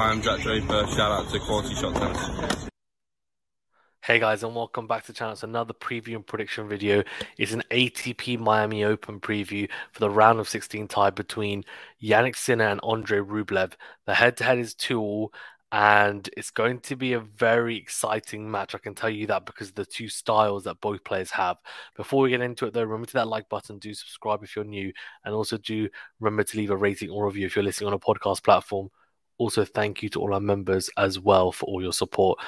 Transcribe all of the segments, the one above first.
I'm Jack Draper. Shout out to Quality Shot Tennis. Hey guys, and welcome back to the channel. It's another preview and prediction video. It's an ATP Miami Open preview for the round of 16 tie between Jannik Sinner and Andrey Rublev. The head-to-head is two all, and it's going to be a very exciting match. I can tell you that because of the two styles that both players have. Before we get into it, though, remember to that like button, do subscribe if you're new, and also do remember to leave a rating or review if you're listening on a podcast platform. Also, thank you to all our members as well for all your support.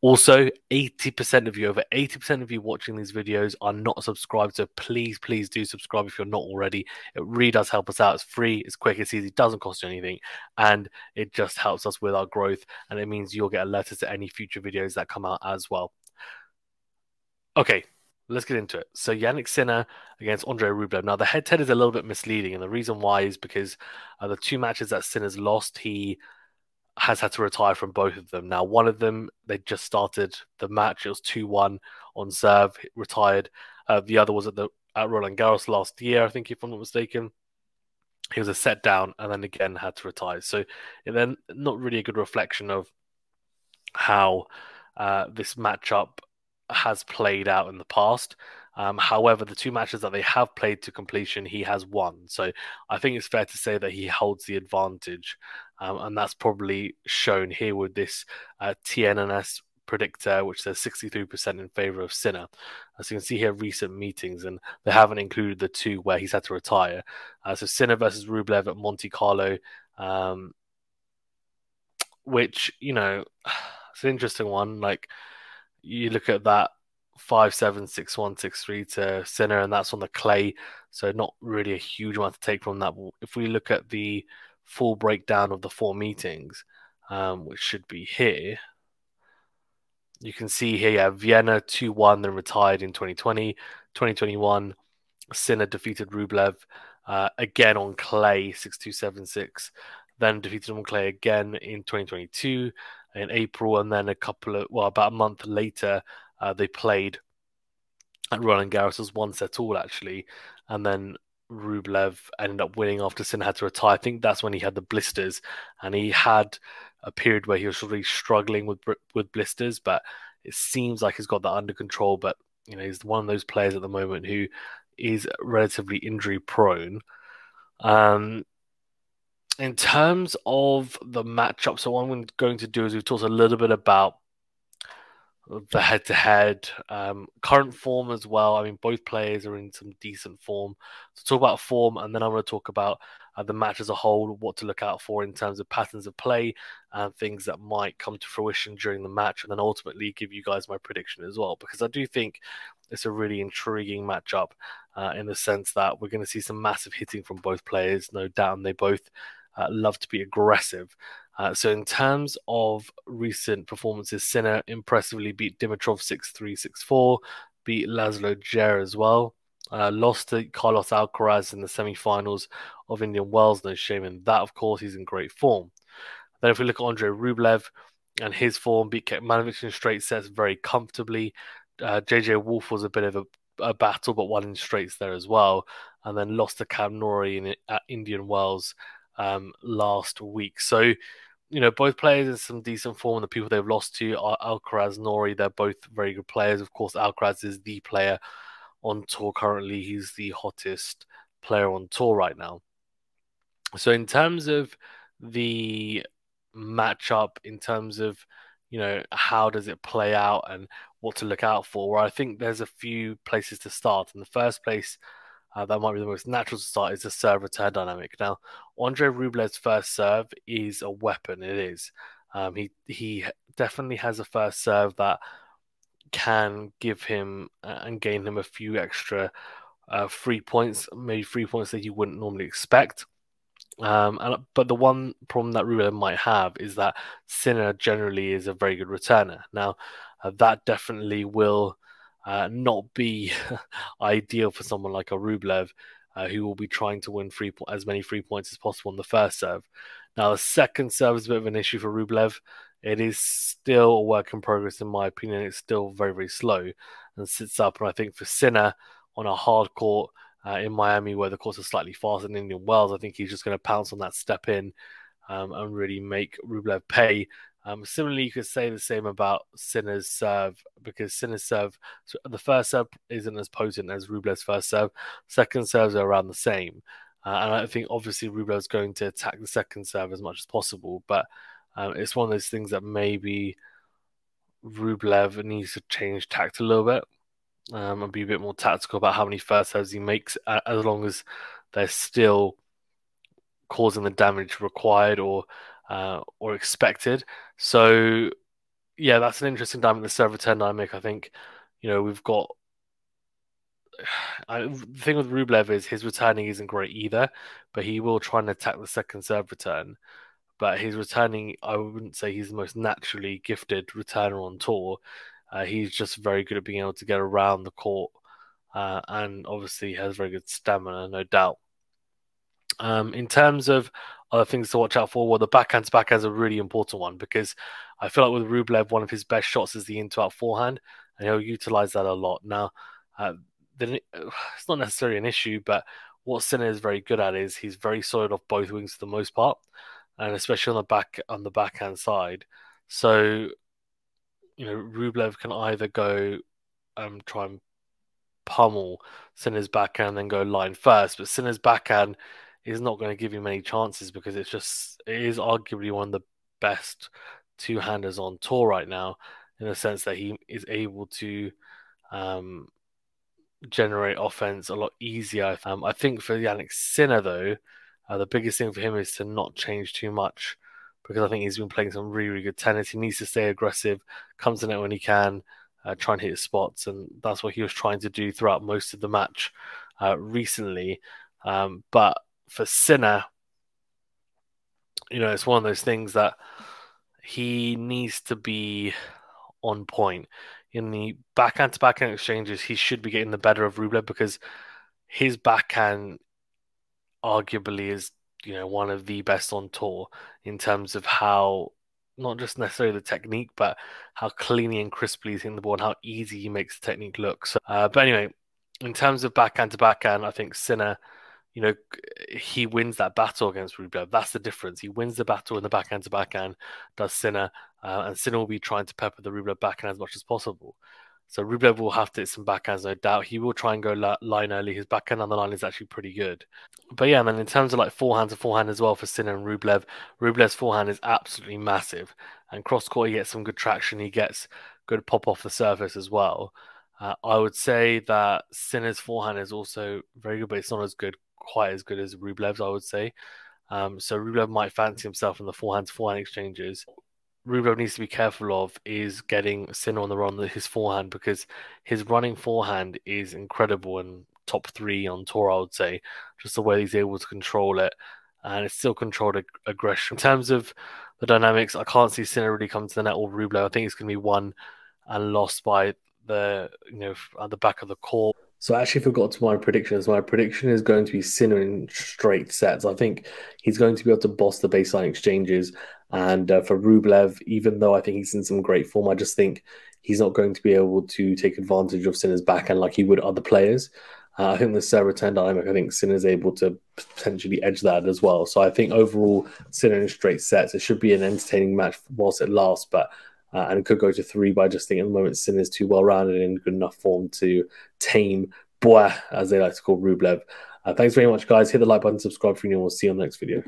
Also, 80% of you, over 80% of you watching these videos are not subscribed. So please, please do subscribe if you're not already. It really does help us out. It's free, it's quick, it's easy, it doesn't cost you anything. And it just helps us with our growth. And it means you'll get alerted to any future videos that come out as well. Okay, let's get into it. So Jannik Sinner against Andrey Rublev. Now the head-to-head is a little bit misleading, and the reason why is because uh, the two matches that Sinner's lost, he has had to retire from both of them. Now, one of them, they just started the match. It was 2 1 on serve, retired. Uh, the other was at the at Roland Garros last year, I think, if I'm not mistaken. He was a set down and then again had to retire. So, then not really a good reflection of how uh, this matchup has played out in the past. Um, however, the two matches that they have played to completion, he has won. So I think it's fair to say that he holds the advantage. Um, and that's probably shown here with this uh, TNS predictor, which says 63% in favor of Sinner. As you can see here, recent meetings, and they haven't included the two where he's had to retire. Uh, so Sinner versus Rublev at Monte Carlo, um, which, you know, it's an interesting one. Like, you look at that five seven six one six three to Sinner, and that's on the clay, so not really a huge amount to take from that. If we look at the full breakdown of the four meetings, um, which should be here, you can see here, yeah, Vienna two one, then retired in 2020, 2021. Sinner defeated Rublev uh, again on clay six two seven six, then defeated on clay again in 2022 in April, and then a couple of well about a month later uh, they played at Roland Garros as one set all actually, and then Rublev ended up winning after Sin had to retire. I think that's when he had the blisters, and he had a period where he was really struggling with with blisters, but it seems like he's got that under control. But you know, he's one of those players at the moment who is relatively injury prone. Um, in terms of the matchup, so what I'm going to do is we've talked a little bit about the head to head, current form as well. I mean, both players are in some decent form. So talk about form, and then I'm going to talk about uh, the match as a whole, what to look out for in terms of patterns of play and things that might come to fruition during the match, and then ultimately give you guys my prediction as well, because I do think it's a really intriguing matchup uh, in the sense that we're going to see some massive hitting from both players, no doubt, and they both uh, love to be aggressive. Uh, so in terms of recent performances, Sinner impressively beat Dimitrov 6-3, 6-4, beat Laslo Djere as well. Uh, lost to Carlos Alcaraz in the semi-finals of Indian Wells. No shame in that, of course. He's in great form. Then if we look at Andrey Rublev and his form, beat Kecmanovic in straight sets very comfortably. Uh, JJ Wolf was a bit of a, a, battle, but won in straights there as well. And then lost to Cam Norrie in, at Indian Wells um, last week. So you know, both players in some decent form. The people they've lost to are Alcaraz, Norrie. They're both very good players. Of course, Alcaraz is the player on tour currently. He's the hottest player on tour right now. So, in terms of the matchup, in terms of you know how does it play out and what to look out for, well, I think there's a few places to start. In the first place, uh, that might be the most natural to start is the serve return dynamic. Now, Andrey Rublev's first serve is a weapon. It is. Um, he he definitely has a first serve that can give him uh, and gain him a few extra uh, free points, maybe free points that you wouldn't normally expect. Um, and, but the one problem that Rublev might have is that Sinner generally is a very good returner. Now, uh, that definitely will uh, not be ideal for someone like a Rublev, uh, who will be trying to win po- as many free points as possible on the first serve. Now, the second serve is a bit of an issue for Rublev. It is still a work in progress, in my opinion. It's still very, very slow and sits up. And I think for Sinner on a hard court uh, in Miami, where the courts are slightly faster than Indian Wells, I think he's just going to pounce on that step in um, and really make Rublev pay. Um, similarly, you could say the same about Sinner's serve because Sinner's serve, the first serve isn't as potent as Rublev's first serve. Second serves are around the same. Uh, and I think obviously Rublev's going to attack the second serve as much as possible, but um, it's one of those things that maybe Rublev needs to change tact a little bit um, and be a bit more tactical about how many first serves he makes, as long as they're still causing the damage required or uh, or expected. So yeah, that's an interesting dynamic. The serve return dynamic. I think you know we've got. I, the thing with Rublev is his returning isn't great either, but he will try and attack the second serve return. But his returning, I wouldn't say he's the most naturally gifted returner on tour. Uh, he's just very good at being able to get around the court, uh, and obviously has very good stamina, no doubt. Um, in terms of other things to watch out for, well, the backhand to backhand is a really important one because I feel like with Rublev, one of his best shots is the into out forehand, and he'll utilize that a lot. Now, uh, then it's not necessarily an issue, but what Sinner is very good at is he's very solid off both wings for the most part, and especially on the back on the backhand side. So, you know, Rublev can either go um try and pummel Sinner's backhand, and then go line first, but Sinner's backhand is not going to give you many chances because it's just it is arguably one of the best two handers on tour right now in the sense that he is able to um, generate offense a lot easier. Um, I think for Jannik Sinner though, uh, the biggest thing for him is to not change too much because I think he's been playing some really, really good tennis. He needs to stay aggressive, comes to net when he can, uh, try and hit his spots, and that's what he was trying to do throughout most of the match uh, recently. Um, but for Sinner, you know, it's one of those things that he needs to be on point. In the backhand to backhand exchanges, he should be getting the better of Rublev because his backhand arguably is, you know, one of the best on tour in terms of how not just necessarily the technique, but how cleanly and crisply he's hitting the ball and how easy he makes the technique look. So, uh, but anyway, in terms of backhand to backhand, I think Sinner you know, he wins that battle against Rublev. That's the difference. He wins the battle in the backhand to backhand, does Sinner, uh, and Sinner will be trying to pepper the Rublev backhand as much as possible. So Rublev will have to hit some backhands, no doubt. He will try and go line early. His backhand on the line is actually pretty good. But yeah, and then in terms of like forehand to forehand as well for Sinner and Rublev, Rublev's forehand is absolutely massive. And cross court, he gets some good traction. He gets good pop off the surface as well. Uh, I would say that Sinner's forehand is also very good, but it's not as good quite as good as Rublev's, I would say. Um, so Rublev might fancy himself in the forehand forehand exchanges. Rublev needs to be careful of is getting Sinner on the run with his forehand because his running forehand is incredible and top three on tour, I would say. Just the way he's able to control it, and it's still controlled ag- aggression. In terms of the dynamics, I can't see Sinner really come to the net or Rublev. I think it's going to be won and lost by the you know at the back of the court. So I actually forgot to my predictions. My prediction is going to be Sinner in straight sets. I think he's going to be able to boss the baseline exchanges. And uh, for Rublev, even though I think he's in some great form, I just think he's not going to be able to take advantage of Sinner's backhand like he would other players. Uh, I think the serve return dynamic, I think Sinner's able to potentially edge that as well. So I think overall, Sinner in straight sets, it should be an entertaining match whilst it lasts. But uh, and could go to three. But I just think at the moment Sin is too well rounded and in good enough form to tame Bois, as they like to call Rublev. Uh, thanks very much, guys. Hit the like button, subscribe for you, and we'll see you on the next video.